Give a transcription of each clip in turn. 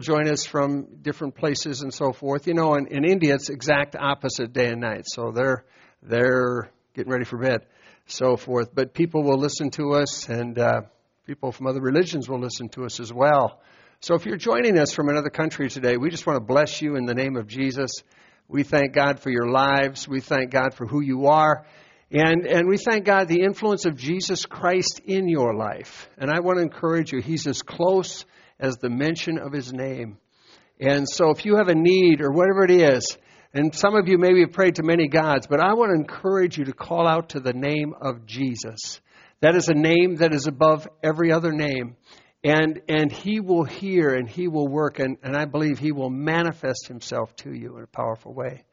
Join us from different places and so forth. You know, in, in India, it's exact opposite day and night. So they're they're getting ready for bed, so forth. But people will listen to us, and uh, people from other religions will listen to us as well. So if you're joining us from another country today, we just want to bless you in the name of Jesus. We thank God for your lives. We thank God for who you are. And, and we thank God the influence of Jesus Christ in your life. And I want to encourage you, He's as close as the mention of His name. And so if you have a need or whatever it is, and some of you maybe have prayed to many gods, but I want to encourage you to call out to the name of Jesus. That is a name that is above every other name. And, and he will hear and he will work, and, and I believe he will manifest himself to you in a powerful way.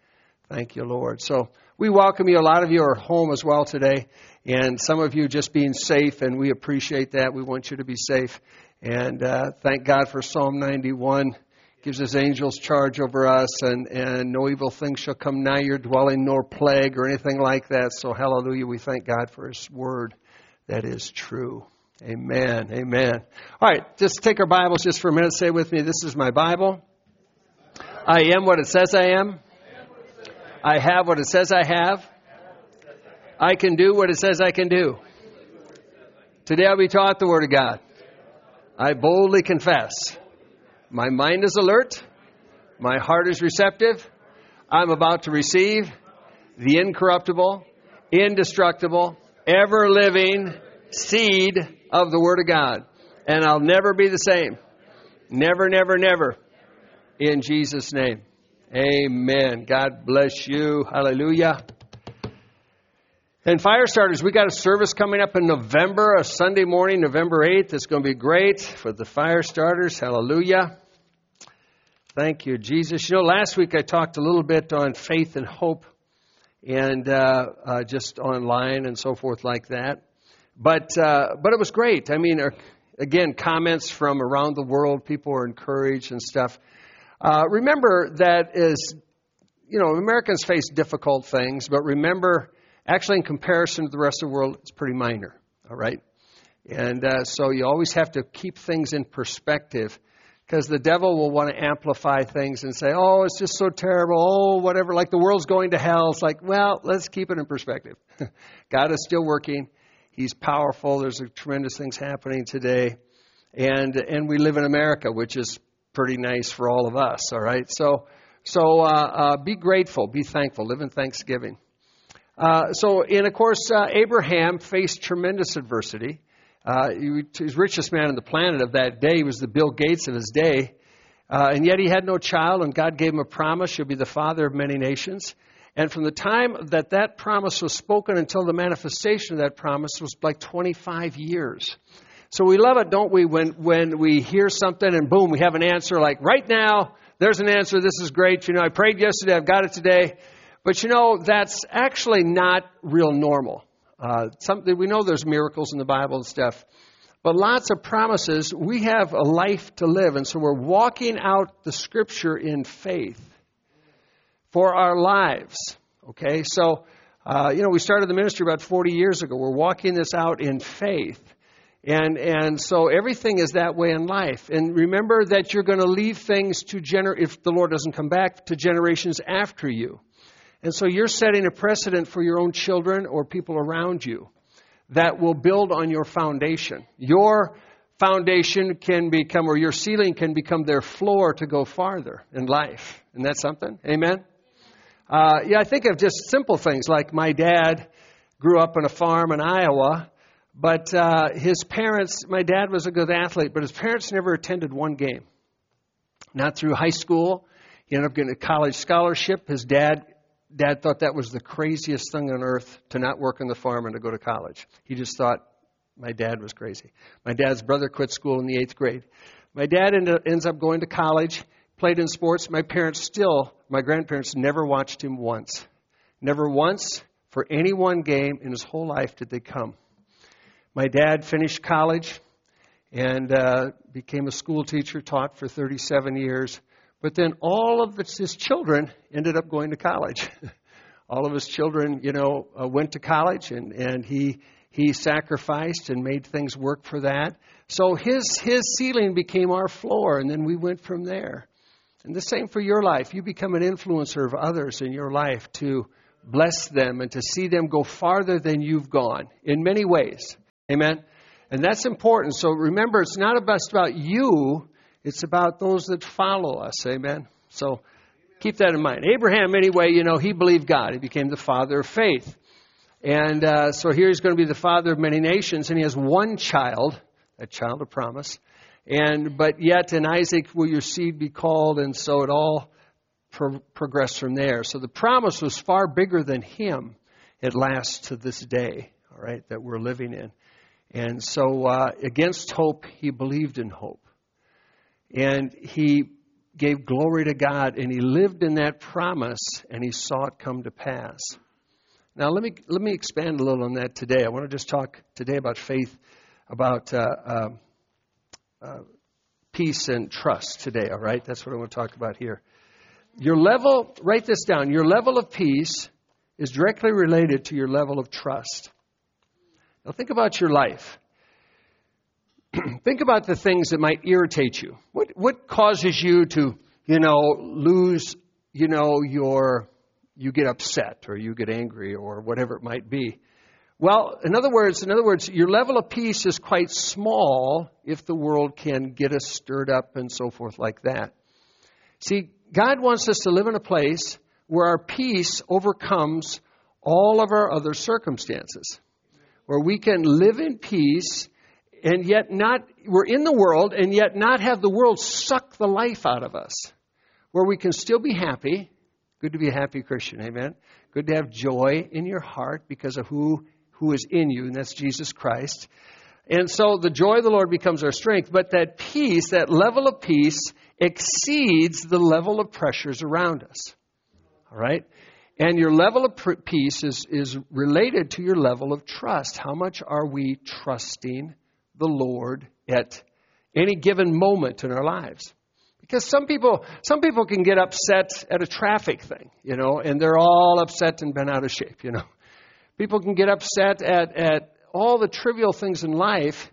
Thank you, Lord. So we welcome you. A lot of you are home as well today, and some of you just being safe, and we appreciate that. We want you to be safe. And uh, thank God for Psalm 91. Gives his angels charge over us, and, and no evil thing shall come nigh your dwelling, nor plague, or anything like that. So, hallelujah, we thank God for his word that is true. Amen. Amen. All right, just take our Bibles just for a minute. Say with me, this is my Bible. I am what it says I am. I have what it says I have. I can do what it says I can do. Today I'll be taught the Word of God. I boldly confess. My mind is alert. My heart is receptive. I'm about to receive the incorruptible, indestructible, ever living seed of the Word of God. And I'll never be the same. Never, never, never. In Jesus' name. Amen. God bless you. Hallelujah. And fire starters, we got a service coming up in November, a Sunday morning, November 8th. It's going to be great for the fire starters. Hallelujah. Thank you, Jesus. You know, last week I talked a little bit on faith and hope and uh, uh, just online and so forth like that. But, uh, but it was great. I mean, uh, again, comments from around the world, people were encouraged and stuff. Uh, remember that is, you know, Americans face difficult things, but remember, actually, in comparison to the rest of the world, it's pretty minor, all right? And uh, so you always have to keep things in perspective because the devil will want to amplify things and say, oh, it's just so terrible, oh, whatever, like the world's going to hell. It's like, well, let's keep it in perspective. God is still working. He's powerful. There's tremendous things happening today. And, and we live in America, which is pretty nice for all of us, all right? So, so uh, uh, be grateful, be thankful, live in thanksgiving. Uh, so, and of course, uh, Abraham faced tremendous adversity. Uh, he was richest man on the planet of that day. He was the Bill Gates of his day. Uh, and yet he had no child, and God gave him a promise you'll be the father of many nations. And from the time that that promise was spoken until the manifestation of that promise was like 25 years. So we love it, don't we, when, when we hear something and boom, we have an answer like right now, there's an answer, this is great. You know, I prayed yesterday, I've got it today. But you know, that's actually not real normal. Uh, something, we know there's miracles in the Bible and stuff, but lots of promises. We have a life to live, and so we're walking out the scripture in faith for our lives. Okay, so uh, you know we started the ministry about 40 years ago. We're walking this out in faith, and and so everything is that way in life. And remember that you're going to leave things to gener if the Lord doesn't come back to generations after you. And so you're setting a precedent for your own children or people around you that will build on your foundation. Your foundation can become, or your ceiling can become their floor to go farther in life. Isn't that something? Amen? Uh, yeah, I think of just simple things like my dad grew up on a farm in Iowa, but uh, his parents, my dad was a good athlete, but his parents never attended one game. Not through high school. He ended up getting a college scholarship. His dad dad thought that was the craziest thing on earth to not work on the farm and to go to college. He just thought my dad was crazy. My dad's brother quit school in the eighth grade. My dad ended, ends up going to college, played in sports. My parents still, my grandparents never watched him once. Never once for any one game in his whole life did they come. My dad finished college and uh, became a school teacher, taught for 37 years. But then all of his children ended up going to college. all of his children, you know, uh, went to college, and, and he he sacrificed and made things work for that. So his his ceiling became our floor, and then we went from there. And the same for your life. You become an influencer of others in your life to bless them and to see them go farther than you've gone in many ways. Amen. And that's important. So remember, it's not just about you, it's about those that follow us. Amen. So keep that in mind. Abraham, anyway, you know, he believed God. He became the father of faith. And uh, so here he's going to be the father of many nations, and he has one child, a child of promise. And but yet in Isaac will your seed be called, and so it all pro- progressed from there. So the promise was far bigger than him. It lasts to this day, all right, that we're living in. And so, uh, against hope, he believed in hope. And he gave glory to God, and he lived in that promise, and he saw it come to pass. Now, let me, let me expand a little on that today. I want to just talk today about faith, about uh, uh, uh, peace and trust today, all right? That's what I want to talk about here. Your level, write this down, your level of peace is directly related to your level of trust. Now, think about your life. think about the things that might irritate you. What, what causes you to, you know, lose, you know, your, you get upset or you get angry or whatever it might be? Well, in other words, in other words, your level of peace is quite small if the world can get us stirred up and so forth like that. See, God wants us to live in a place where our peace overcomes all of our other circumstances where we can live in peace and yet not, we're in the world and yet not have the world suck the life out of us. Where we can still be happy. Good to be a happy Christian, amen. Good to have joy in your heart because of who, who is in you, and that's Jesus Christ. And so the joy of the Lord becomes our strength, but that peace, that level of peace, exceeds the level of pressures around us. All right? And your level of peace is, is related to your level of trust. How much are we trusting the Lord at any given moment in our lives? Because some people, some people can get upset at a traffic thing, you know, and they're all upset and bent out of shape, you know. People can get upset at, at all the trivial things in life,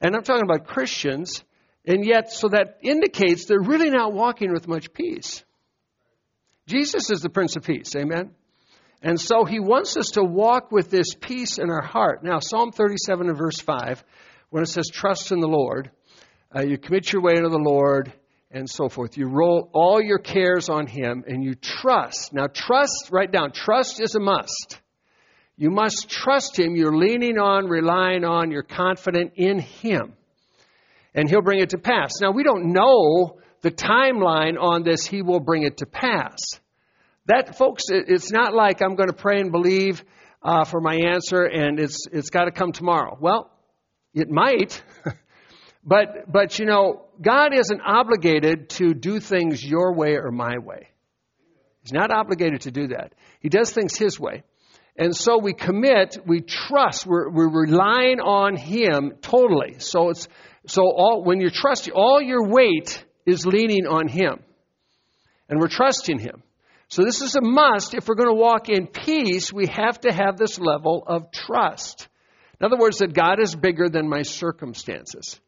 and I'm talking about Christians, and yet, so that indicates they're really not walking with much peace. Jesus is the Prince of Peace. Amen? And so he wants us to walk with this peace in our heart. Now, Psalm 37 and verse 5, when it says, Trust in the Lord, uh, you commit your way to the Lord, and so forth. You roll all your cares on him, and you trust. Now, trust, write down, trust is a must. You must trust him. You're leaning on, relying on, you're confident in him. And he'll bring it to pass. Now, we don't know the timeline on this, he will bring it to pass. That, folks, it's not like I'm going to pray and believe uh, for my answer and it's, it's got to come tomorrow. Well, it might. but, but, you know, God isn't obligated to do things your way or my way. He's not obligated to do that. He does things His way. And so we commit, we trust, we're, we're relying on Him totally. So it's, so all, when you're trusting, all your weight is leaning on Him. And we're trusting Him. So this is a must. If we're going to walk in peace, we have to have this level of trust. In other words, that God is bigger than my circumstances.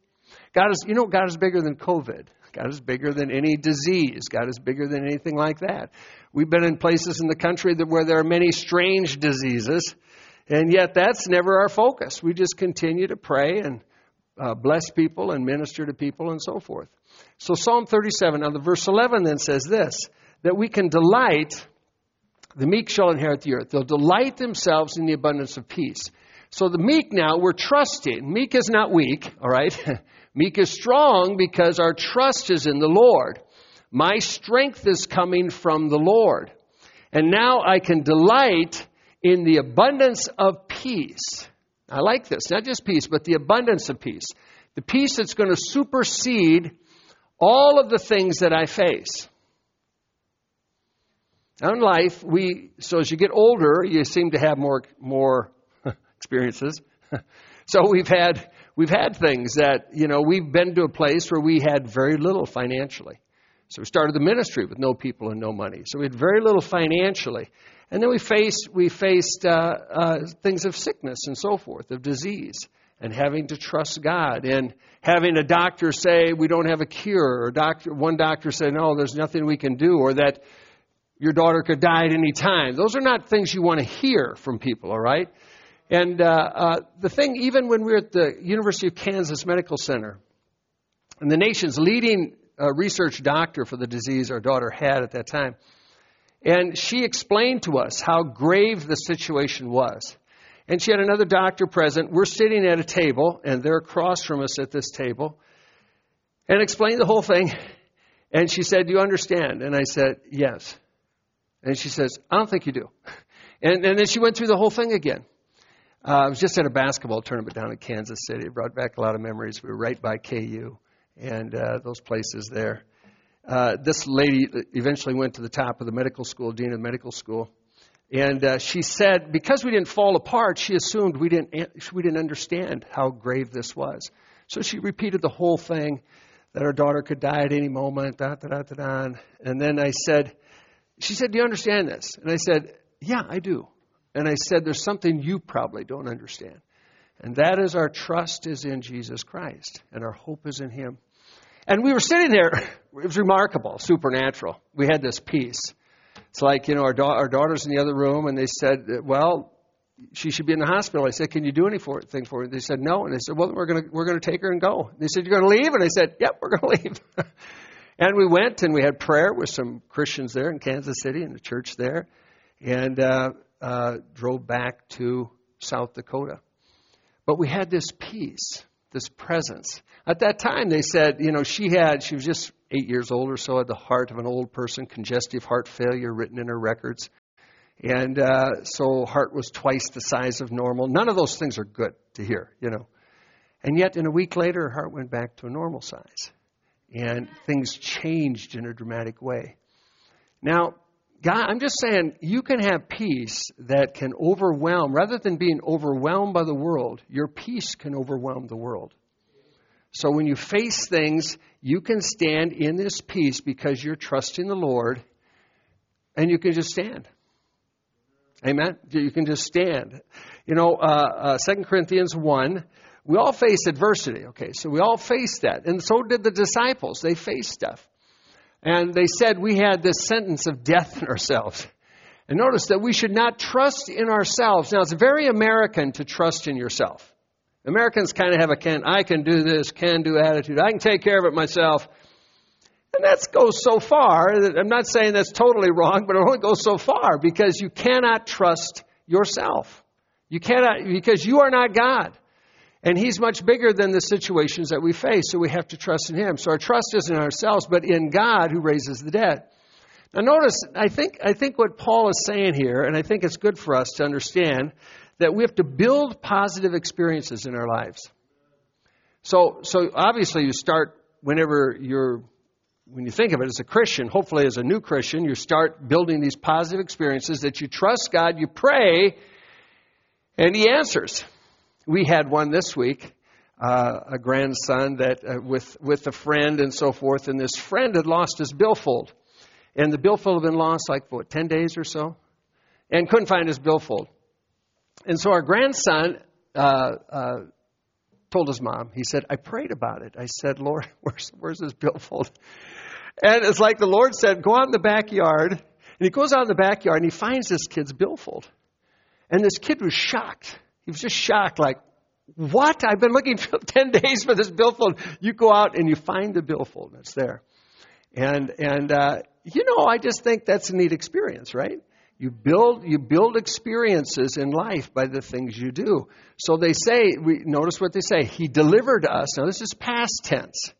God is, you know, God is bigger than COVID. God is bigger than any disease. God is bigger than anything like that. We've been in places in the country that, where there are many strange diseases, and yet that's never our focus. We just continue to pray and uh, bless people and minister to people and so forth. So Psalm 37, now the verse 11 then says this, that we can delight, the meek shall inherit the earth. They'll delight themselves in the abundance of peace. So the meek now, we're trusting. Meek is not weak, all right? meek is strong because our trust is in the Lord. My strength is coming from the Lord. And now I can delight in the abundance of peace. I like this, not just peace, but the abundance of peace. The peace that's going to supersede all of the things that I face. Now in life, we so as you get older, you seem to have more more experiences. so we've had we've had things that you know we've been to a place where we had very little financially. So we started the ministry with no people and no money. So we had very little financially, and then we faced we faced uh, uh, things of sickness and so forth, of disease, and having to trust God, and having a doctor say we don't have a cure, or doctor one doctor said no, there's nothing we can do, or that your daughter could die at any time. Those are not things you want to hear from people, all right? And uh, uh, the thing, even when we were at the University of Kansas Medical Center, and the nation's leading uh, research doctor for the disease our daughter had at that time, and she explained to us how grave the situation was. And she had another doctor present. We're sitting at a table, and they're across from us at this table, and explained the whole thing. And she said, Do you understand? And I said, Yes. And she says, I don't think you do. And, and then she went through the whole thing again. Uh, I was just at a basketball tournament down in Kansas City. It brought back a lot of memories. We were right by KU and uh, those places there. Uh, this lady eventually went to the top of the medical school, dean of the medical school, and uh, she said because we didn't fall apart, she assumed we didn't we didn't understand how grave this was. So she repeated the whole thing that our daughter could die at any moment. Da, da, da, da, da. And then I said, she said, Do you understand this? And I said, Yeah, I do. And I said, There's something you probably don't understand. And that is our trust is in Jesus Christ, and our hope is in Him. And we were sitting there. It was remarkable, supernatural. We had this peace. It's like, you know, our, da- our daughter's in the other room, and they said, Well, she should be in the hospital. I said, Can you do anything for her? They said, No. And they said, Well, we're going we're gonna take her and go. They said, You're going to leave? And I said, Yep, we're going to leave. And we went and we had prayer with some Christians there in Kansas City in the church there, and uh, uh, drove back to South Dakota. But we had this peace, this presence. At that time, they said, you know, she had, she was just eight years old or so, had the heart of an old person, congestive heart failure written in her records. And uh, so heart was twice the size of normal. None of those things are good to hear, you know. And yet, in a week later, her heart went back to a normal size and things changed in a dramatic way. Now, God, I'm just saying, you can have peace that can overwhelm, rather than being overwhelmed by the world, your peace can overwhelm the world. So when you face things, you can stand in this peace because you're trusting the Lord and you can just stand. Amen? You can just stand. You know, uh, uh, 2 Corinthians 1 we all face adversity, okay? So we all face that. And so did the disciples. They faced stuff. And they said we had this sentence of death in ourselves. And notice that we should not trust in ourselves. Now, it's very American to trust in yourself. Americans kind of have a can, I can do this, can do attitude. I can take care of it myself. And that goes so far. I'm not saying that's totally wrong, but it only goes so far because you cannot trust yourself. You cannot, because you are not God. And He's much bigger than the situations that we face, so we have to trust in Him. So our trust isn't in ourselves, but in God who raises the dead. Now notice, I think, I think what Paul is saying here, and I think it's good for us to understand, that we have to build positive experiences in our lives. So, so obviously you start whenever you're, when you think of it as a Christian, hopefully as a new Christian, you start building these positive experiences that you trust God, you pray, and He answers we had one this week, uh, a grandson that uh, with with a friend and so forth, and this friend had lost his billfold, and the billfold had been lost like what ten days or so, and couldn't find his billfold, and so our grandson. Uh, uh, told his mom, he said, I prayed about it. I said, Lord, where's, where's this billfold? And it's like the Lord said, go out in the backyard. And he goes out in the backyard and he finds this kid's billfold. And this kid was shocked. He was just shocked, like, what? I've been looking for 10 days for this billfold. You go out and you find the billfold, and it's there. And, and uh, you know, I just think that's a neat experience, right? You build, you build experiences in life by the things you do. So they say, we, notice what they say, He delivered us. Now, this is past tense.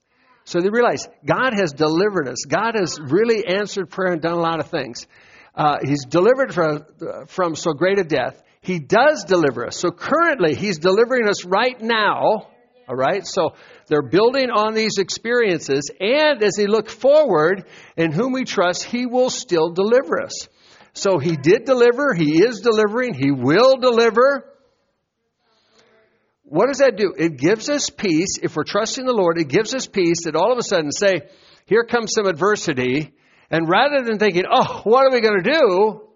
So they realize God has delivered us. God has really answered prayer and done a lot of things. Uh, he's delivered from, from so great a death. He does deliver us. So currently, He's delivering us right now. All right? So they're building on these experiences. And as He look forward, in whom we trust, He will still deliver us. So He did deliver. He is delivering. He will deliver. What does that do? It gives us peace. If we're trusting the Lord, it gives us peace that all of a sudden say, here comes some adversity. And rather than thinking, oh, what are we going to do?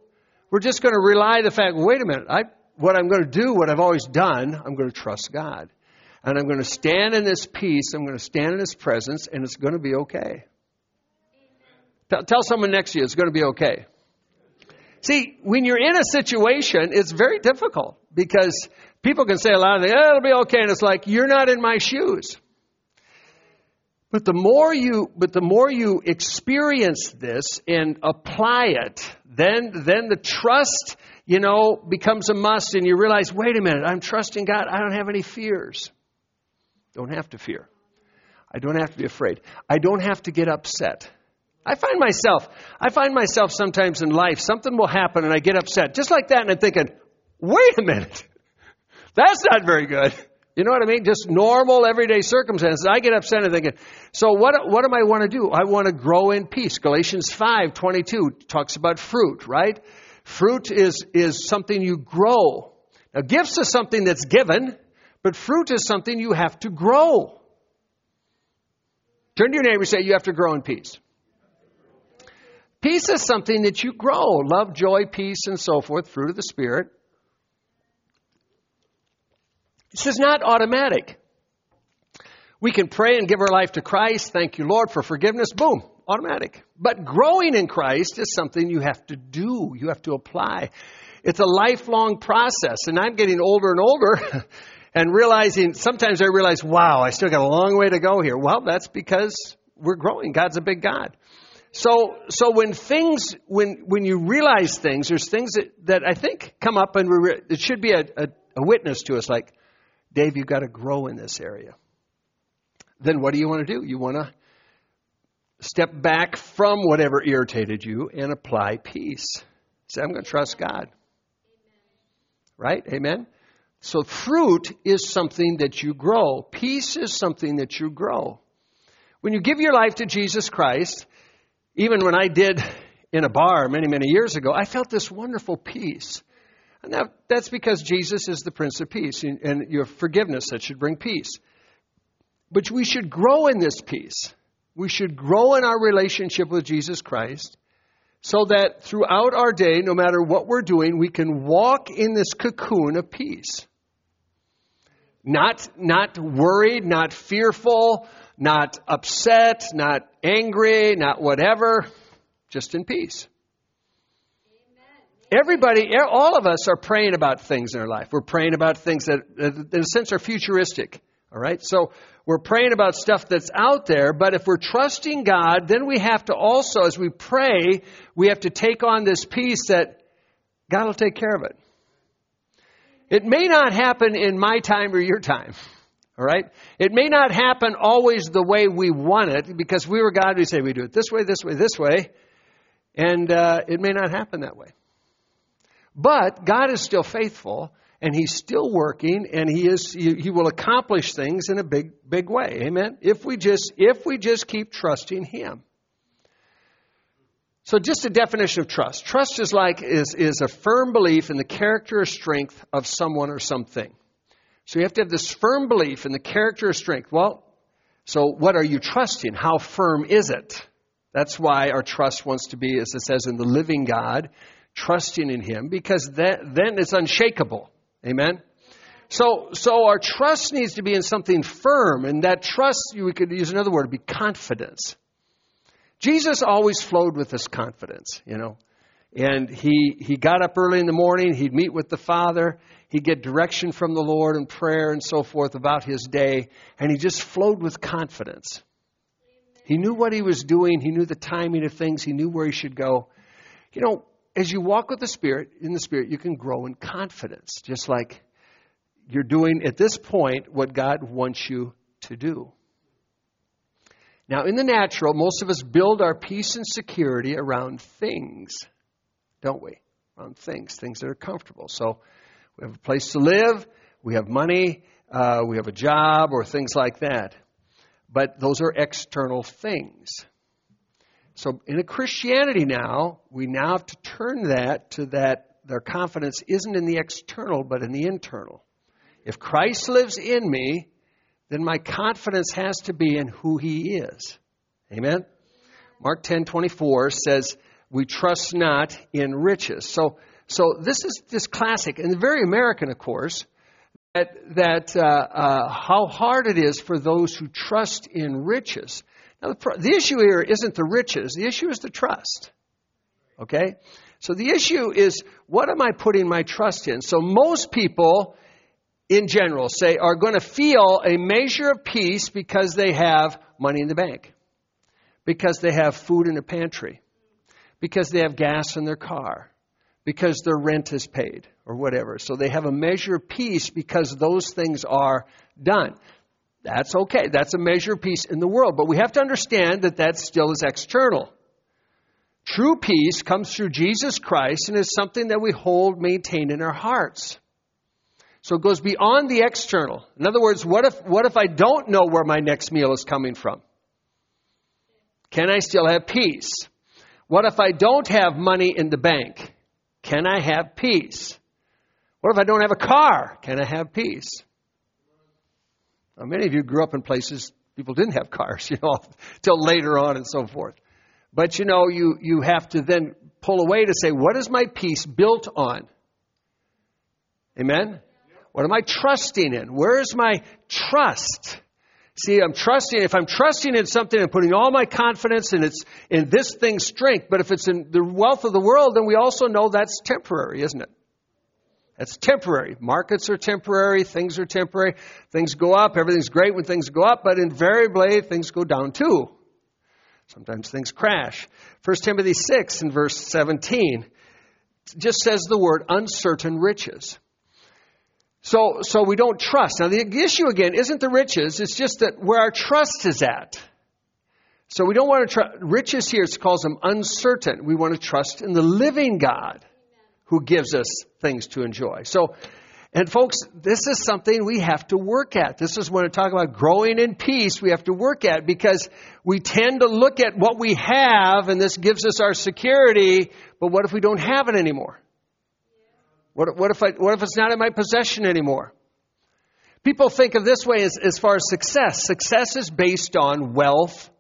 We're just going to rely the fact, wait a minute, I, what I'm going to do, what I've always done, I'm going to trust God. And I'm going to stand in this peace, I'm going to stand in His presence, and it's going to be okay. Tell, tell someone next to you, it's going to be okay. See, when you're in a situation, it's very difficult because people can say a lot of things, oh, it'll be okay, and it's like, you're not in my shoes. But the more you, but the more you experience this and apply it, then, then the trust, you know, becomes a must and you realize, wait a minute, I'm trusting God. I don't have any fears. Don't have to fear. I don't have to be afraid. I don't have to get upset. I find myself, I find myself sometimes in life, something will happen and I get upset. Just like that and I'm thinking, wait a minute. That's not very good. You know what I mean? Just normal everyday circumstances. I get upset and thinking, so what, what do I want to do? I want to grow in peace. Galatians 5, 22 talks about fruit, right? Fruit is, is something you grow. Now gifts is something that's given, but fruit is something you have to grow. Turn to your neighbor and say, you have to grow in peace. Peace is something that you grow. Love, joy, peace, and so forth, fruit of the Spirit. This is not automatic. We can pray and give our life to Christ. Thank you, Lord, for forgiveness. Boom, automatic. But growing in Christ is something you have to do, you have to apply. It's a lifelong process. And I'm getting older and older and realizing, sometimes I realize, wow, I still got a long way to go here. Well, that's because we're growing. God's a big God. So, so when things, when, when you realize things, there's things that, that I think come up and it should be a, a, a witness to us like, Dave, you've got to grow in this area. Then what do you want to do? You want to step back from whatever irritated you and apply peace. Say, I'm going to trust God. Right? Amen? So fruit is something that you grow. Peace is something that you grow. When you give your life to Jesus Christ, even when I did in a bar many, many years ago, I felt this wonderful peace. And that, that's because Jesus is the Prince of Peace, and, and your forgiveness that should bring peace. But we should grow in this peace. We should grow in our relationship with Jesus Christ so that throughout our day, no matter what we're doing, we can walk in this cocoon of peace. Not, not worried, not fearful, not upset, not angry, not whatever, just in peace. Everybody, all of us are praying about things in our life. We're praying about things that, in a sense, are futuristic. All right? So we're praying about stuff that's out there, but if we're trusting God, then we have to also, as we pray, we have to take on this peace that God will take care of it. It may not happen in my time or your time. All right? It may not happen always the way we want it because we were God. We say we do it this way, this way, this way. And uh, it may not happen that way. But God is still faithful and he's still working and he is he, will accomplish things in a big big way. Amen. If we just if we just keep trusting him. So just a definition of trust. Trust is like is is a firm belief in the character or strength of someone or something. So you have to have this firm belief in the character or strength. Well, so what are you trusting? How firm is it? That's why our trust wants to be, as it says, in the living God trusting in Him because that, then it's unshakable. Amen? So, so our trust needs to be in something firm, and that trust, we could use another word, be confidence. Jesus always flowed with this confidence, you know. And he, he got up early in the morning, he'd meet with the Father, he'd get direction from the Lord and prayer and so forth about his day, and he just flowed with confidence. He knew what he was doing, he knew the timing of things, he knew where he should go. You know, as you walk with the Spirit, in the Spirit, you can grow in confidence, just like you're doing at this point what God wants you to do. Now, in the natural, most of us build our peace and security around things. don't we? Around things, things that are comfortable. So we have a place to live, we have money, uh, we have a job, or things like that. But those are external things. So in a Christianity now, we now have to turn that to that their confidence isn't in the external, but in the internal. If Christ lives in me, then my confidence has to be in who he is. Amen? Mark 10:24 says, "We trust not in riches." So, so this is just classic and very American, of course. That that uh, uh, how hard it is for those who trust in riches. Now, the, the issue here isn't the riches; the issue is the trust. Okay, so the issue is what am I putting my trust in? So most people, in general, say are going to feel a measure of peace because they have money in the bank because they have food in the pantry, because they have gas in their car, because their rent is paid, or whatever. So they have a measure of peace because those things are done. That's okay. That's a measure of peace in the world. But we have to understand that that still is external. True peace comes through Jesus Christ and is something that we hold maintained in our hearts. So it goes beyond the external. In other words, what if, what if I don't know where my next meal is coming from? Can I still have peace? What if I don't have money in the bank? Can I have peace? What if I don't have a car? Can I have peace? Now, many of you grew up in places people didn't have cars, you know, till later on and so forth. But you know, you, you have to then pull away to say, what is my peace built on? Amen? What am I trusting in? Where is my trust? See, I'm trusting, if I'm trusting in something and putting all my confidence in it's in this thing's strength, but if it's in the wealth of the world, then we also know that's temporary, isn't it? That's temporary. Markets are temporary, things are temporary. Things go up, everything's great when things go up, but invariably things go down too. Sometimes things crash. 1 Timothy 6 and verse 17 just says the word uncertain riches. So, so we don't trust. Now, the issue again isn't the riches, it's just that where our trust is at. So we don't want to trust, riches here it calls them uncertain. We want to trust in the living God who gives us things to enjoy. So, and folks, this is something we have to work at. This is when I talk about growing in peace, we have to work at because we tend to look at what we have and this gives us our security, but what if we don't have it anymore? What, what, if I, what if it's not in my possession anymore? People think of this way as, as far as success. Success is based on wealth,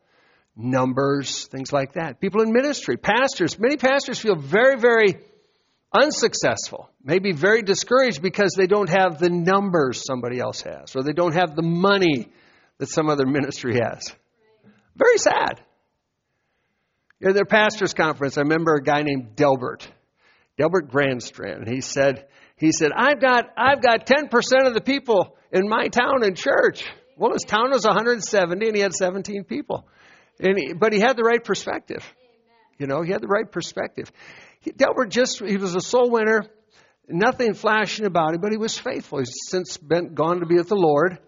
numbers, things like that. People in ministry, pastors, many pastors feel very, very unsuccessful, maybe very discouraged because they don't have the numbers somebody else has, or they don't have the money that some other ministry has. Very sad. In their pastors' conference, I remember a guy named Delbert. Delbert Grandstrand. He said, he said, I've got, I've got 10% of the people in my town in church. Well, his town was 170 and he had 17 people. And he, but he had the right perspective. You know, he had the right perspective. Delbert just, he was a soul winner, nothing flashing about him, but he was faithful. He's since been gone to be with the Lord.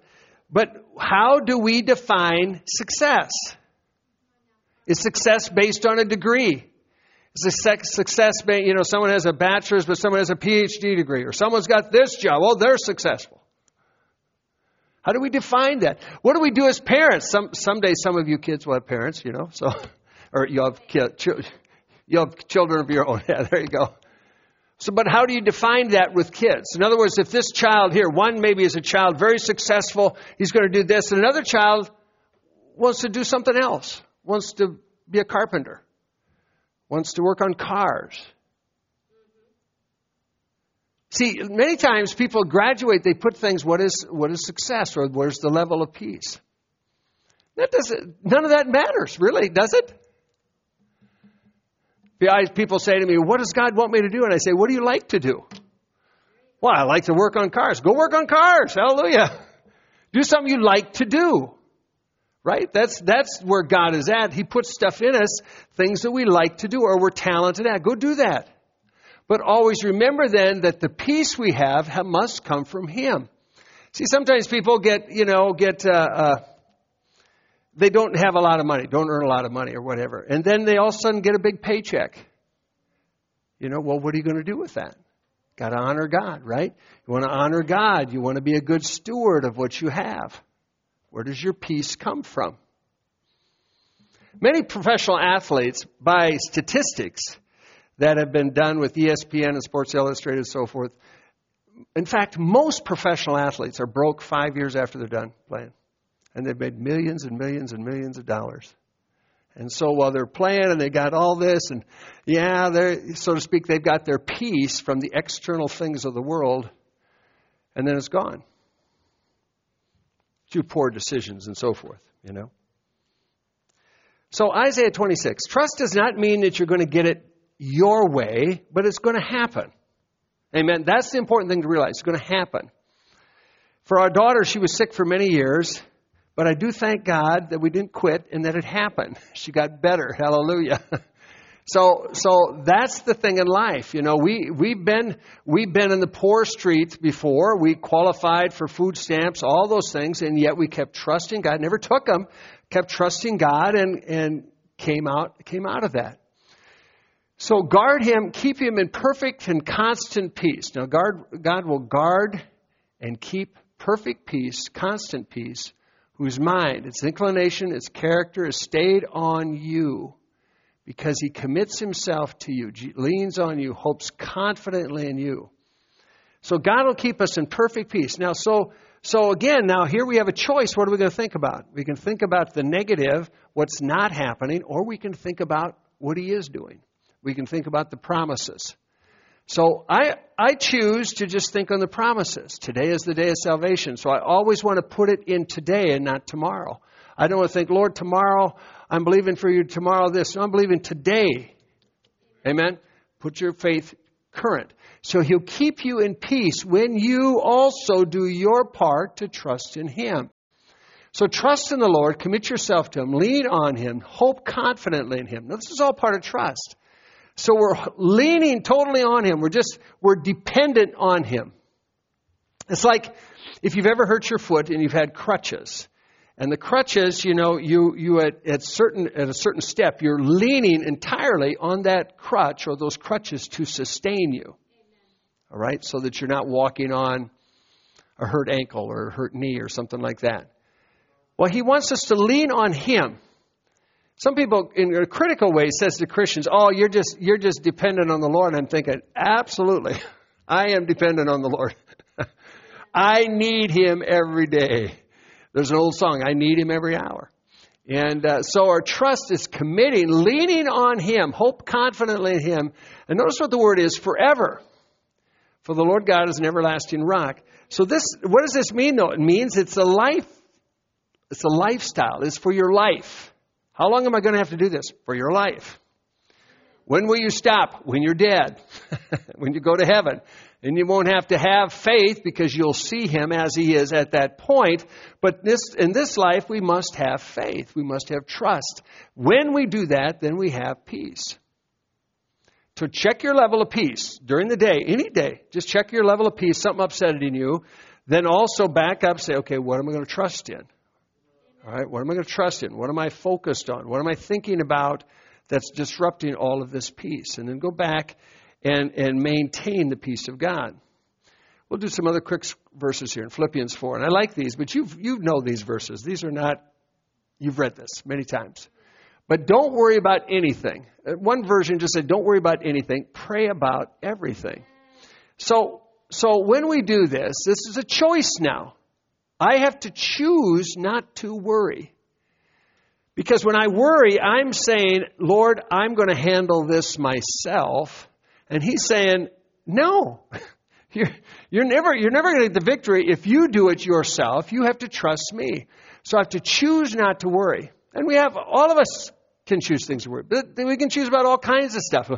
But how do we define success? Is success based on a degree? Is a success, you know, someone has a bachelor's, but someone has a PhD degree, or someone's got this job. Well, they're successful. How do we define that? What do we do as parents? Some someday, some of you kids will have parents, you know, so or you'll have kid, you have children of your own. Yeah, there you go. So, but how do you define that with kids? In other words, if this child here, one maybe is a child very successful, he's going to do this, and another child wants to do something else, wants to be a carpenter wants to work on cars. See, many times people graduate, they put things, what is, what is success or where's the level of peace? That doesn't, none of that matters, really, does it? People say to me, what does God want me to do? And I say, what do you like to do? Well, I like to work on cars. Go work on cars. Hallelujah. Do something you like to do. Right? That's, that's where God is at. He puts stuff in us, things that we like to do or we're talented at. Go do that. But always remember then that the peace we have must come from Him. See, sometimes people get, you know, get, uh, uh, they don't have a lot of money, don't earn a lot of money or whatever. And then they all of a sudden get a big paycheck. You know, well, what are you going to do with that? Got to honor God, right? You want to honor God. You want to be a good steward of what you have. Where does your peace come from? Many professional athletes, by statistics that have been done with ESPN and Sports Illustrated and so forth, in fact, most professional athletes are broke five years after they're done playing. And they've made millions and millions and millions of dollars. And so while they're playing and they got all this, and yeah, they're, so to speak, they've got their peace from the external things of the world, and then it's gone. Through poor decisions and so forth, you know. So Isaiah 26. Trust does not mean that you're going to get it your way, but it's going to happen. Amen. That's the important thing to realize. It's going to happen. For our daughter, she was sick for many years. But I do thank God that we didn't quit and that it happened. She got better. Hallelujah. So, so that's the thing in life. You know, we, we've been, we've been in the poor streets before. We qualified for food stamps, all those things, and yet we kept trusting God. Never took them. Kept trusting God and, and came out, came out of that. So guard him, keep him in perfect and constant peace. Now, guard, God will guard and keep perfect peace, constant peace, whose mind, its inclination, its character is stayed on you because he commits himself to you, leans on you, hopes confidently in you. So God will keep us in perfect peace. Now, so, so again, now here we have a choice. What are we going to think about? We can think about the negative, what's not happening, or we can think about what he is doing. We can think about the promises. So I, I choose to just think on the promises. Today is the day of salvation. So I always want to put it in today and not tomorrow. I don't want to think, Lord, tomorrow I'm believing for you, tomorrow this. No, I'm believing today. Amen? Put your faith current. So he'll keep you in peace when you also do your part to trust in him. So trust in the Lord, commit yourself to him, lean on him, hope confidently in him. Now, this is all part of trust. So we're leaning totally on Him. We're just, we're dependent on Him. It's like if you've ever hurt your foot and you've had crutches. And the crutches, you know, you, you at, at, certain, at a certain step, you're leaning entirely on that crutch or those crutches to sustain you. All right? So that you're not walking on a hurt ankle or a hurt knee or something like that. Well, he wants us to lean on him. Some people, in a critical way, says to Christians, "Oh, you're just you're just dependent on the Lord." I'm thinking, absolutely, I am dependent on the Lord. I need Him every day. There's an old song, "I need Him every hour," and uh, so our trust is committing, leaning on Him, hope confidently in Him, and notice what the word is: forever. For the Lord God is an everlasting rock. So this, what does this mean? Though it means it's a life, it's a lifestyle. It's for your life. How long am I going to have to do this? For your life. When will you stop? When you're dead. when you go to heaven. And you won't have to have faith because you'll see him as he is at that point. But this, in this life, we must have faith. We must have trust. When we do that, then we have peace. To check your level of peace during the day, any day, just check your level of peace, something upset in you. Then also back up, say, okay, what am I going to trust in? All right, what am I going to trust in? What am I focused on? What am I thinking about that's disrupting all of this peace? And then go back and, and maintain the peace of God. We'll do some other quick verses here in Philippians 4. And I like these, but you you know these verses. These are not, you've read this many times. But don't worry about anything. Uh, one version just said, don't worry about anything. Pray about everything. So, so when we do this, this is a choice now. I have to choose not to worry. Because when I worry, I'm saying, Lord, I'm going to handle this myself. And He's saying, no. You're, you're never, you're never going to get the victory if you do it yourself. You have to trust me. So I have to choose not to worry. And we have, all of us can choose things to worry. But we can choose about all kinds of stuff.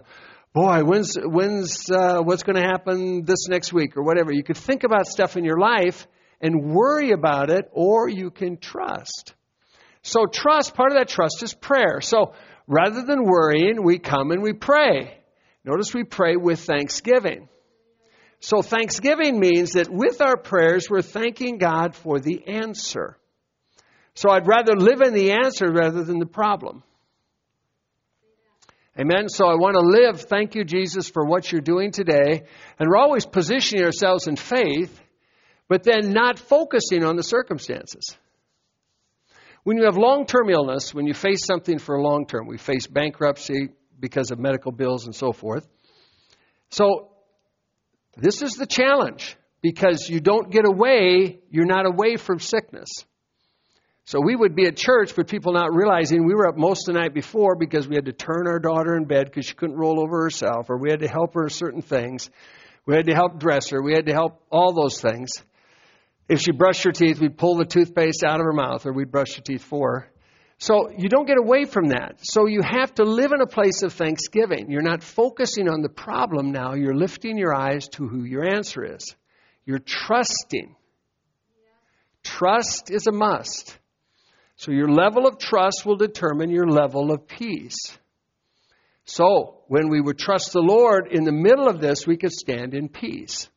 Boy, when's, when's, uh, what's going to happen this next week or whatever. You could think about stuff in your life and worry about it, or you can trust. So, trust, part of that trust is prayer. So, rather than worrying, we come and we pray. Notice we pray with thanksgiving. So, thanksgiving means that with our prayers, we're thanking God for the answer. So, I'd rather live in the answer rather than the problem. Amen. So I want to live. Thank you, Jesus, for what you're doing today. And we're always positioning ourselves in faith, but then not focusing on the circumstances. When you have long term illness, when you face something for a long term, we face bankruptcy because of medical bills and so forth. So, this is the challenge because you don't get away, you're not away from sickness. So we would be at church, but people not realizing we were up most of the night before because we had to turn our daughter in bed because she couldn't roll over herself, or we had to help her certain things. We had to help dress her. We had to help all those things. If she brushed her teeth, we'd pull the toothpaste out of her mouth, or we'd brush her teeth for her. So you don't get away from that. So you have to live in a place of thanksgiving. You're not focusing on the problem now. You're lifting your eyes to who your answer is. You're trusting. Trust is a must. So your level of trust will determine your level of peace. So when we would trust the Lord in the middle of this, we could stand in peace.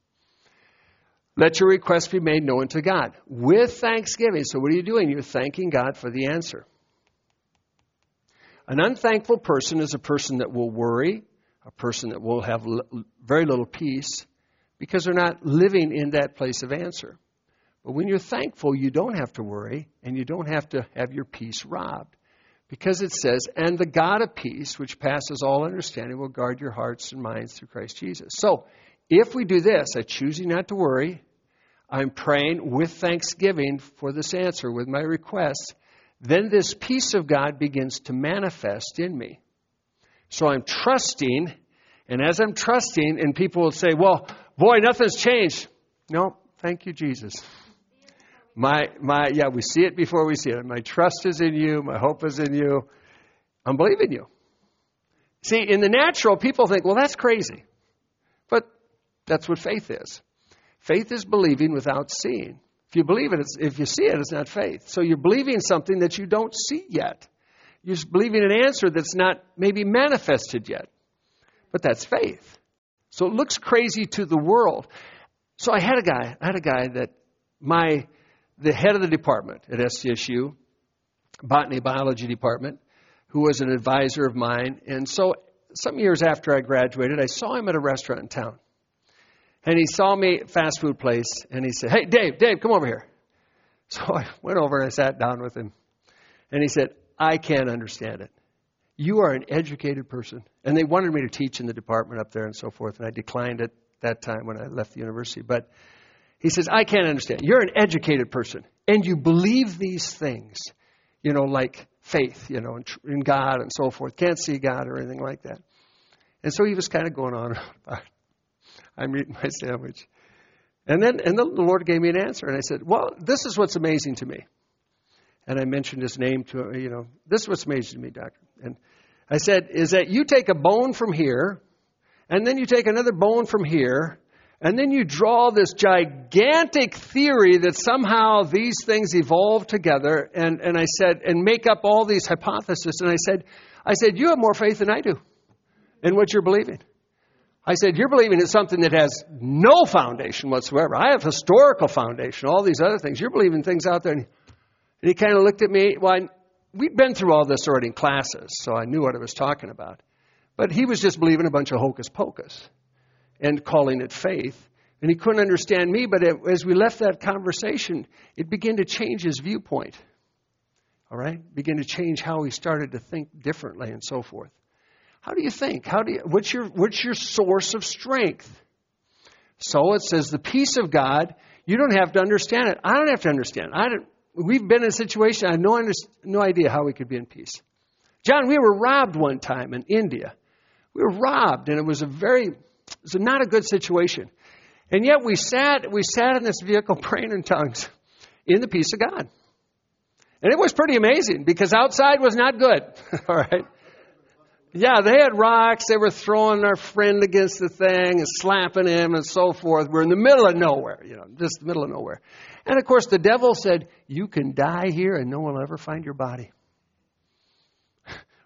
Let your request be made known to God with thanksgiving. So what are you doing? You're thanking God for the answer. An unthankful person is a person that will worry, a person that will have very little peace because they're not living in that place of answer. But when you're thankful, you don't have to worry and you don't have to have your peace robbed. Because it says, and the God of peace, which passes all understanding, will guard your hearts and minds through Christ Jesus. So, if we do this, I choosing not to worry, I'm praying with thanksgiving for this answer, with my request, then this peace of God begins to manifest in me. So I'm trusting, and as I'm trusting, and people will say, well, boy, nothing's changed. No, thank you, Jesus. My, my, yeah, we see it before we see it. My trust is in you. My hope is in you. I'm believing you. See, in the natural, people think, well, that's crazy. That's what faith is. Faith is believing without seeing. If you believe it, if you see it, it's not faith. So you're believing something that you don't see yet. You're believing an answer that's not maybe manifested yet. But that's faith. So it looks crazy to the world. So I had a guy, I had a guy that my the head of the department at SDSU, botany biology department, who was an advisor of mine. And so, some years after I graduated, I saw him at a restaurant in town. And he saw me at fast food place, and he said, "Hey, Dave, Dave, come over here." So I went over and I sat down with him, and he said, "I can't understand it. You are an educated person." And they wanted me to teach in the department up there and so forth, and I declined at that time when I left the university. But he says, I can't understand. You're an educated person, and you believe these things, you know, like faith, you know, in, God and so forth. Can't see God or anything like that. And so he was kind of going on about, I'm eating my sandwich. And then, and the Lord gave me an answer, and I said, Well, this is what's amazing to me. And I mentioned his name to him, you know, this is what's amazing to me, doctor. And I said, Is that you take a bone from here, and then you take another bone from here, and then you draw this gigantic theory that somehow these things evolve together and, and I said, and make up all these hypotheses. And I said, I said, you have more faith than I do in what you're believing. I said, you're believing in something that has no foundation whatsoever. I have historical foundation, all these other things. You're believing things out there. And he kind of looked at me. Well, I, we'd been through all this already in classes, so I knew what I was talking about. But he was just believing a bunch of hocus pocus and calling it faith. And he couldn't understand me, but it, as we left that conversation, it began to change his viewpoint. All right? Began to change how he started to think differently and so forth. How do you think? How do you, what's, your, what's your source of strength? So it says the peace of God, you don't have to understand it. I don't have to understand. I don't, we've been in a situation, I have no, under, no idea how we could be in peace. John, we were robbed one time in India. We were robbed, and it was a very it's not a good situation. And yet we sat, we sat in this vehicle praying in tongues in the peace of God. And it was pretty amazing because outside was not good. All right. Yeah, they had rocks. They were throwing our friend against the thing and slapping him and so forth. We're in the middle of nowhere, you know, just the middle of nowhere. And of course, the devil said, You can die here and no one will ever find your body.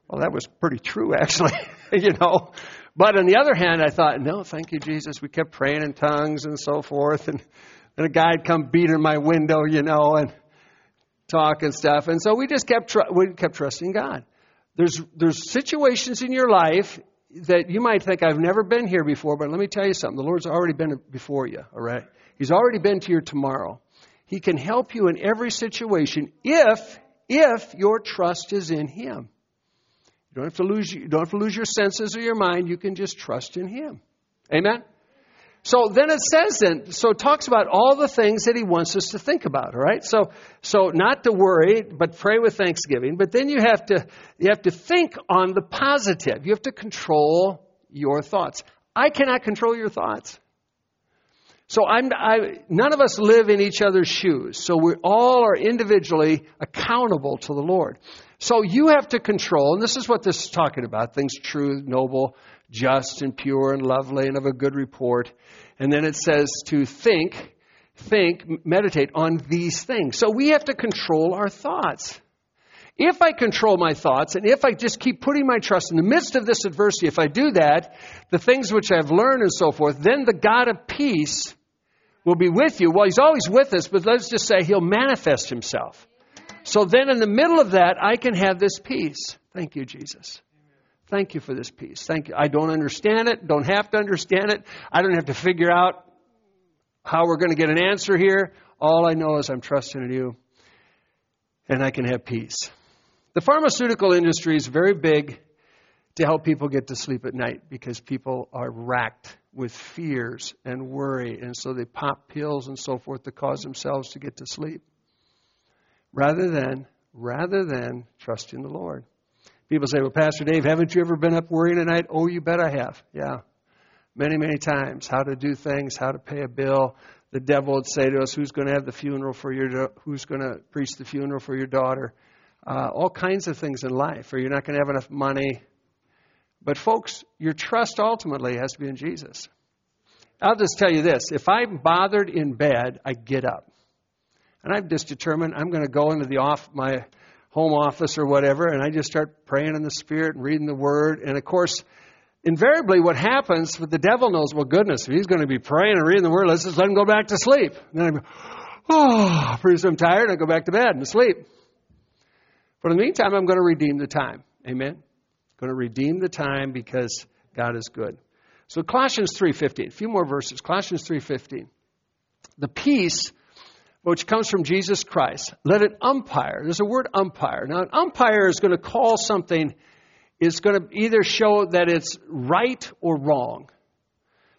Well, that was pretty true, actually, you know. But on the other hand, I thought, no, thank you, Jesus. We kept praying in tongues and so forth. And then a guy'd come beat in my window, you know, and talk and stuff. And so we just kept, tr- we kept trusting God. There's, there's situations in your life that you might think, I've never been here before, but let me tell you something. The Lord's already been before you, all right? He's already been to your tomorrow. He can help you in every situation if, if your trust is in Him. You don't have to lose, you don't have to lose your senses or your mind. You can just trust in Him. Amen? So then it says then, so it talks about all the things that he wants us to think about, all right? So, so not to worry, but pray with thanksgiving. But then you have to, you have to think on the positive. You have to control your thoughts. I cannot control your thoughts. So I'm, I, none of us live in each other's shoes. So we all are individually accountable to the Lord. So you have to control, and this is what this is talking about things true, noble, just, and pure, and lovely, and of a good report. And then it says to think, think, meditate on these things. So we have to control our thoughts. If I control my thoughts and if I just keep putting my trust in the midst of this adversity, if I do that, the things which I've learned and so forth, then the God of peace will be with you. Well, He's always with us, but let's just say He'll manifest Himself. So then in the middle of that, I can have this peace. Thank you, Jesus. Thank you for this peace. Thank you. I don't understand it, don't have to understand it. I don't have to figure out how we're going to get an answer here. All I know is I'm trusting in you, and I can have peace. The pharmaceutical industry is very big to help people get to sleep at night because people are racked with fears and worry, and so they pop pills and so forth to cause themselves to get to sleep. Rather than, rather than trusting the Lord. People say, Well, Pastor Dave, haven't you ever been up worrying at night? Oh, you bet I have. Yeah. Many, many times. How to do things, how to pay a bill. The devil would say to us, Who's going to have the funeral for your who's going to preach the funeral for your daughter? Uh, all kinds of things in life, or you're not going to have enough money. But folks, your trust ultimately has to be in Jesus. I'll just tell you this if I'm bothered in bed, I get up. And I've just determined I'm going to go into the off my home office or whatever, and I just start praying in the Spirit and reading the Word. And of course, invariably, what happens, but the devil knows, well, goodness, if he's going to be praying and reading the Word, let's just let him go back to sleep. And then I go, oh, pretty soon I'm tired, I go back to bed and sleep. But in the meantime, I'm going to redeem the time. Amen? Going to redeem the time because God is good. So Colossians 3.15, a few more verses. Colossians 3.15. The peace which comes from Jesus Christ, let it umpire. There's a word umpire. Now, an umpire is going to call something, is going to either show that it's right or wrong.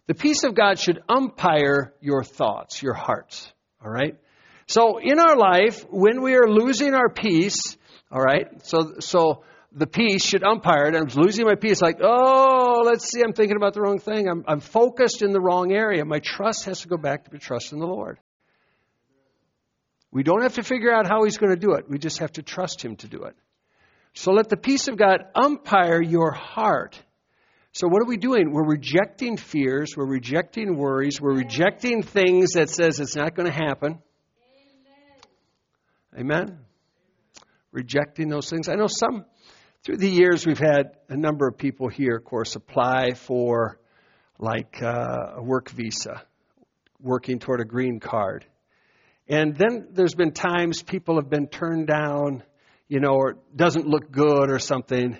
The peace of God should umpire your thoughts, your hearts. All right? So, in our life, when we are losing our peace, all right, so, so the peace should umpire it. I'm losing my peace, like, oh, let's see, I'm thinking about the wrong thing. I'm, I'm focused in the wrong area. My trust has to go back to be trust in the Lord. We don't have to figure out how He's going to do it. We just have to trust Him to do it. So let the peace of God umpire your heart. So, what are we doing? We're rejecting fears, we're rejecting worries, we're rejecting things that says it's not going to happen. Amen. Amen? Rejecting those things. I know some, through the years, we've had a number of people here, of course, apply for like uh, a work visa, working toward a green card. And then there's been times people have been turned down, you know, or doesn't look good or something.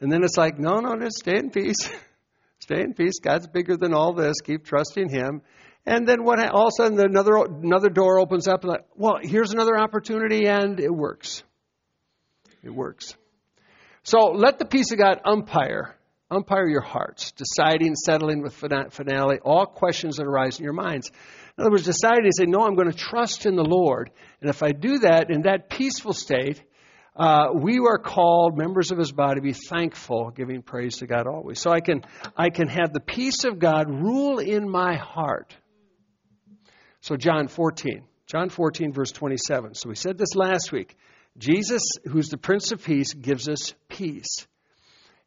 And then it's like, no, no, just stay in peace. stay in peace. God's bigger than all this. Keep trusting Him. And then what? All of a sudden, another another door opens up. And like, well, here's another opportunity, and it works. It works. So let the peace of God umpire, umpire your hearts, deciding, settling with finality, all questions that arise in your minds. In other words, deciding to say, no, I'm going to trust in the Lord. And if I do that in that peaceful state, uh, we are called members of his body to be thankful, giving praise to God always. So I can, I can have the peace of God rule in my heart. So John 14, John 14, verse 27. So we said this last week. Jesus, who's the Prince of Peace, gives us peace.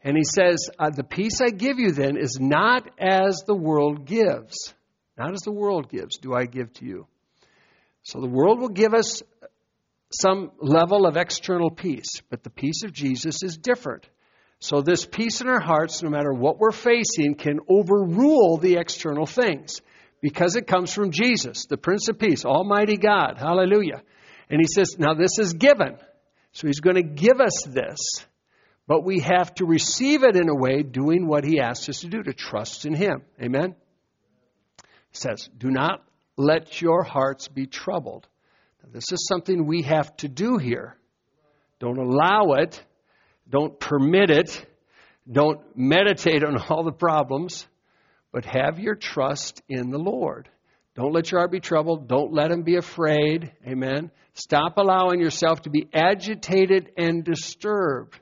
And he says, uh, The peace I give you then is not as the world gives. Not as the world gives, do I give to you. So the world will give us some level of external peace, but the peace of Jesus is different. So this peace in our hearts, no matter what we're facing, can overrule the external things because it comes from Jesus, the Prince of Peace, Almighty God. Hallelujah. And he says, now this is given. So he's going to give us this. but we have to receive it in a way doing what He asks us to do, to trust in Him. Amen? Says, Do not let your hearts be troubled. Now, this is something we have to do here. Don't allow it. Don't permit it. Don't meditate on all the problems, but have your trust in the Lord. Don't let your heart be troubled. Don't let him be afraid. Amen. Stop allowing yourself to be agitated and disturbed.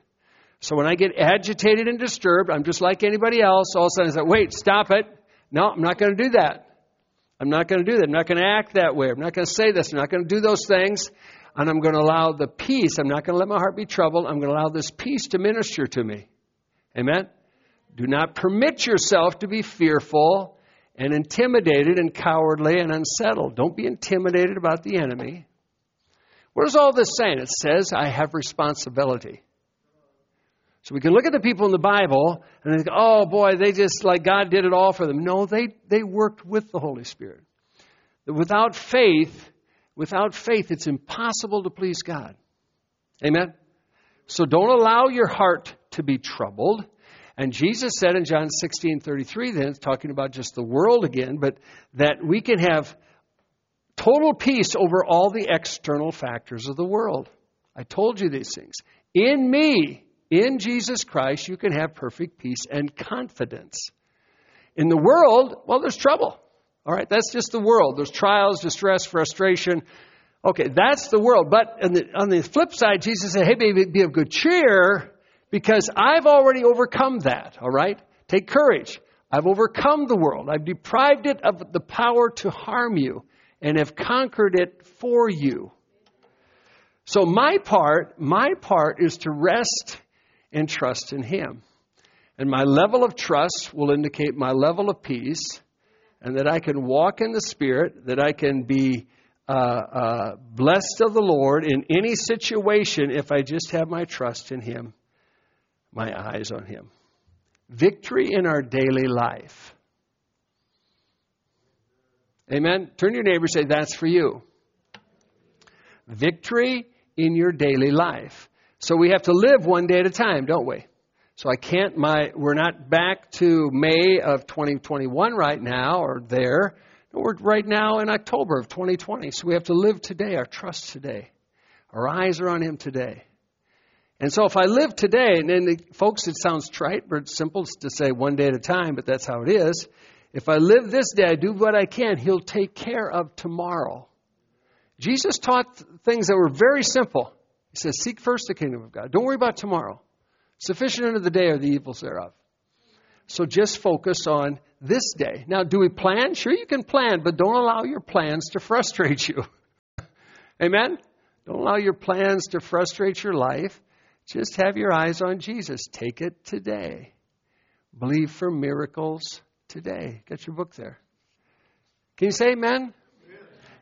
So when I get agitated and disturbed, I'm just like anybody else. All of a sudden I say, wait, stop it. No, I'm not going to do that. I'm not going to do that. I'm not going to act that way. I'm not going to say this. I'm not going to do those things. And I'm going to allow the peace. I'm not going to let my heart be troubled. I'm going to allow this peace to minister to me. Amen? Do not permit yourself to be fearful and intimidated and cowardly and unsettled. Don't be intimidated about the enemy. What is all this saying? It says, I have responsibility. So we can look at the people in the Bible and think, oh boy, they just like God did it all for them. No, they, they worked with the Holy Spirit. Without faith, without faith, it's impossible to please God. Amen? So don't allow your heart to be troubled. And Jesus said in John 16 33, then, talking about just the world again, but that we can have total peace over all the external factors of the world. I told you these things. In me, in Jesus Christ, you can have perfect peace and confidence. In the world, well, there's trouble. All right, that's just the world. There's trials, distress, frustration. Okay, that's the world. But on the, on the flip side, Jesus said, hey, baby, be of good cheer because I've already overcome that, all right? Take courage. I've overcome the world. I've deprived it of the power to harm you and have conquered it for you. So my part, my part is to rest and trust in Him. And my level of trust will indicate my level of peace and that I can walk in the Spirit, that I can be uh, uh, blessed of the Lord in any situation if I just have my trust in Him my eyes on Him. Victory in our daily life. Amen. Turn to your neighbor say, That's for you. Victory in your daily life. So we have to live one day at a time, don't we? So I can't, my, we're not back to May of 2021 right now or there. We're right now in October of 2020. So we have to live today, our trust today. Our eyes are on Him today. And so if I live today, and then, folks, it sounds trite, but it's simple to say one day at a time, but that's how it is. If I live this day, I do what I can, He'll take care of tomorrow. Jesus taught things that were very simple. He says, Seek first the kingdom of God. Don't worry about tomorrow. Sufficient unto the day are the evils thereof. So just focus on this day. Now, do we plan? Sure, you can plan, but don't allow your plans to frustrate you. Amen? Don't allow your plans to frustrate your life. Just have your eyes on Jesus. Take it today. Believe for miracles today. Get your book there. Can you say amen? amen?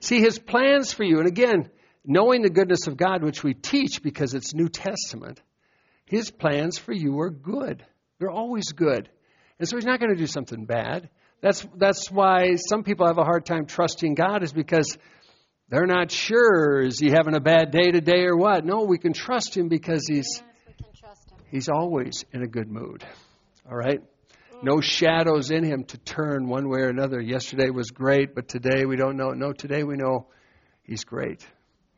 See his plans for you. And again, knowing the goodness of God, which we teach because it's New Testament, his plans for you are good. They're always good. And so he's not going to do something bad. That's, that's why some people have a hard time trusting God, is because they're not sure is he having a bad day today or what. No, we can trust him because he's yes, he's always in a good mood. All right? No shadows in him to turn one way or another. Yesterday was great, but today we don't know. No, today we know he's great.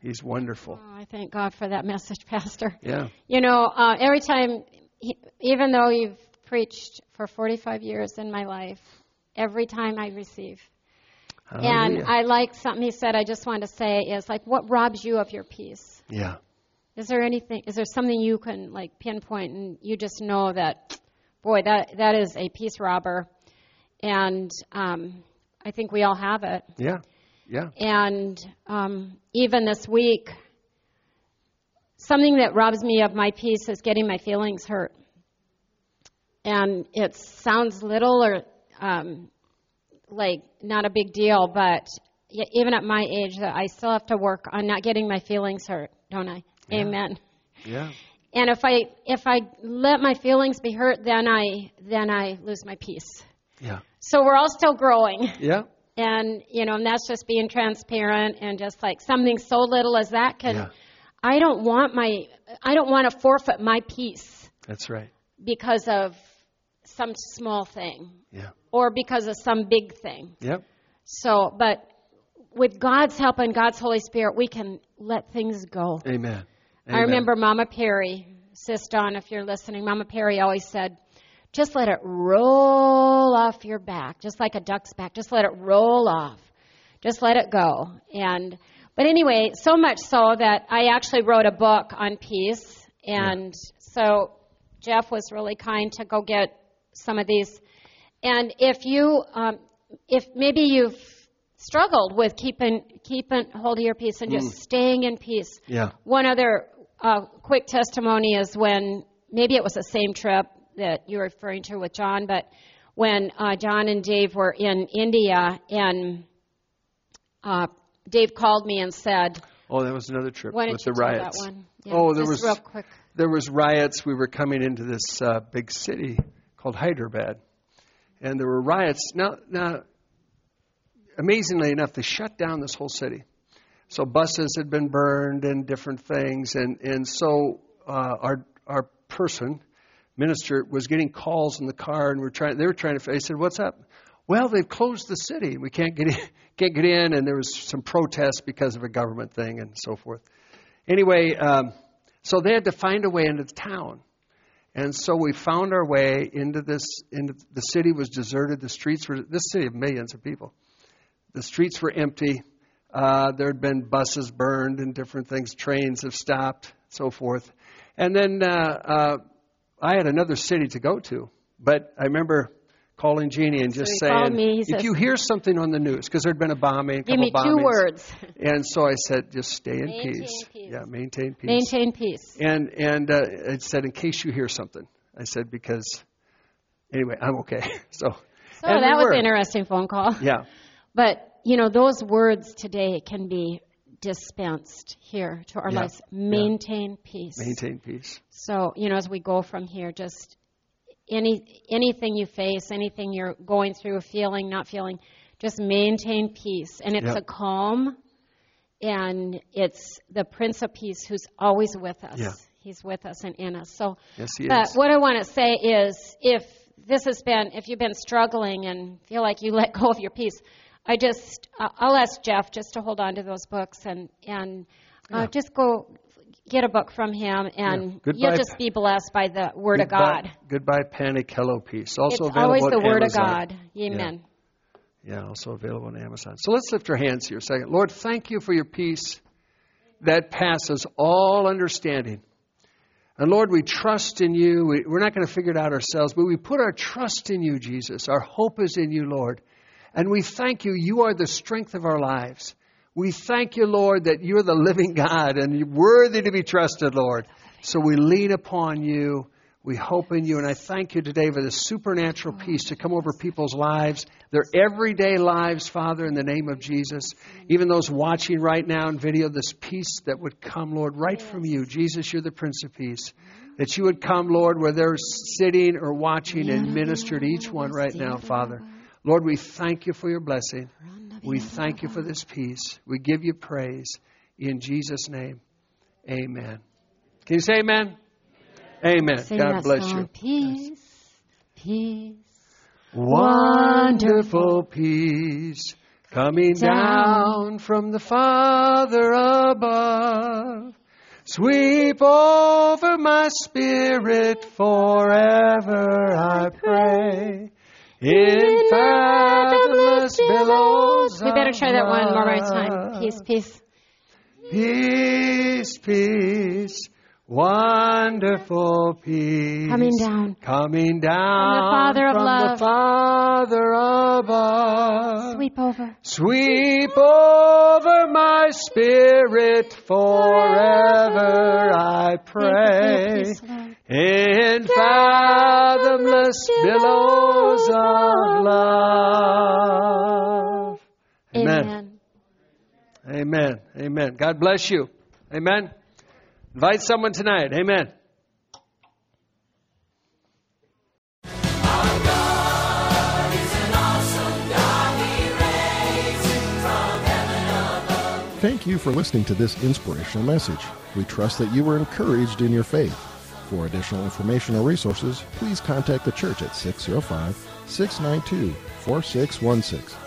He's wonderful. Oh, I thank God for that message, Pastor. Yeah. You know, uh, every time, he, even though you've preached for 45 years in my life, every time I receive Hallelujah. And I like something he said, I just want to say is like, what robs you of your peace? Yeah. Is there anything, is there something you can like pinpoint and you just know that, boy, that, that is a peace robber? And um, I think we all have it. Yeah. Yeah. And um, even this week, something that robs me of my peace is getting my feelings hurt. And it sounds little or um, like not a big deal, but even at my age, that I still have to work on not getting my feelings hurt, don't I? Yeah. Amen. Yeah. And if I if I let my feelings be hurt, then I then I lose my peace. Yeah. So we're all still growing, Yeah. And you know, and that's just being transparent and just like something so little as that can. Yeah. I don't want my I don't want to forfeit my peace That's right. because of some small thing Yeah. or because of some big thing. Yep. So, but with God's help and God's Holy Spirit, we can let things go. Amen. I remember Mama Perry, Sis Dawn, if you're listening, Mama Perry always said, just let it roll off your back, just like a duck's back. Just let it roll off. Just let it go. And, but anyway, so much so that I actually wrote a book on peace. And so Jeff was really kind to go get some of these. And if you, um, if maybe you've struggled with keeping, keeping hold of your peace and just staying in peace, Yeah. one other uh, quick testimony is when maybe it was the same trip that you're referring to with John, but when uh, John and Dave were in India, and uh, Dave called me and said, Oh, that was another trip with the riots. that one?" Yeah, oh, there was real quick. there was riots. We were coming into this uh, big city called Hyderabad, and there were riots. Now, now, amazingly enough, they shut down this whole city. So buses had been burned and different things, and and so uh, our our person minister was getting calls in the car, and we're trying. They were trying to. I said, "What's up?" Well, they've closed the city. We can't get in, can't get in, and there was some protests because of a government thing and so forth. Anyway, um, so they had to find a way into the town. And so we found our way into this. Into the city was deserted. The streets were this city of millions of people. The streets were empty. Uh, there had been buses burned and different things. Trains have stopped, so forth. And then uh, uh, I had another city to go to, but I remember calling Jeannie and just he saying, me. "If says- you hear something on the news, because there'd been a bombing, a Give me two words: and so I said, just stay in Maintain peace. peace. Yeah, maintain peace. maintain peace. And and uh, it said, in case you hear something, I said because anyway, I'm okay. So. So and we that was an interesting phone call. Yeah. But you know, those words today can be dispensed here to our Yeah. lives. Maintain peace. Maintain peace. So, you know, as we go from here, just any anything you face, anything you're going through, feeling, not feeling, just maintain peace. And it's Yep. a calm and it's the Prince of Peace who's always with us. Yeah. He's with us and in us. So Yes, he but is. what I want to say is if this has been if you've been struggling and feel like you let go of your peace, I just uh, I'll ask Jeff just to hold on to those books and and uh, Yeah. just go get a book from him and Yeah. Goodbye, you'll just be blessed by the word of God. Goodbye, panic. Hello, peace. Also it's available always the word Amazon. of God. Amen. Yeah, also available on Amazon. So let's lift our hands here a second. Lord, thank you for your peace that passes all understanding. And Lord, we trust in you. We, we're not going to figure it out ourselves, but we put our trust in you, Jesus. Our hope is in you, Lord. And we thank you. You are the strength of our lives. We thank you, Lord, that you're the living God and you're worthy to be trusted, Lord. So we lean upon you. We hope in you. And I thank you today for the supernatural peace to come over people's lives, their everyday lives, Father, in the name of Jesus. Even those watching right now in video, this peace that would come, Lord, right from you. Jesus, you're the Prince of Peace. That you would come, Lord, where they're sitting or watching and minister to each one right now, Father. Lord, we thank you for your blessing. We thank you for this peace. We give you praise. In Jesus' name, amen. Can you say amen? Amen. Sing God bless song. you. Peace, peace. Wonderful peace coming down from the Father above. Sweep over my spirit forever, I pray. In fathomless billows We better try that one more love. time. Peace, peace. Peace, peace, wonderful peace. Coming down. Coming down From the Father of love. the Father above. Sweep over. Sweep over my spirit forever, I pray. Peace. In fathomless billows of love. Amen. Amen. Amen. Amen. God bless you. Amen. Invite someone tonight. Amen. Thank you for listening to this inspirational message. We trust that you were encouraged in your faith. For additional information or resources, please contact the church at 605 692 4616.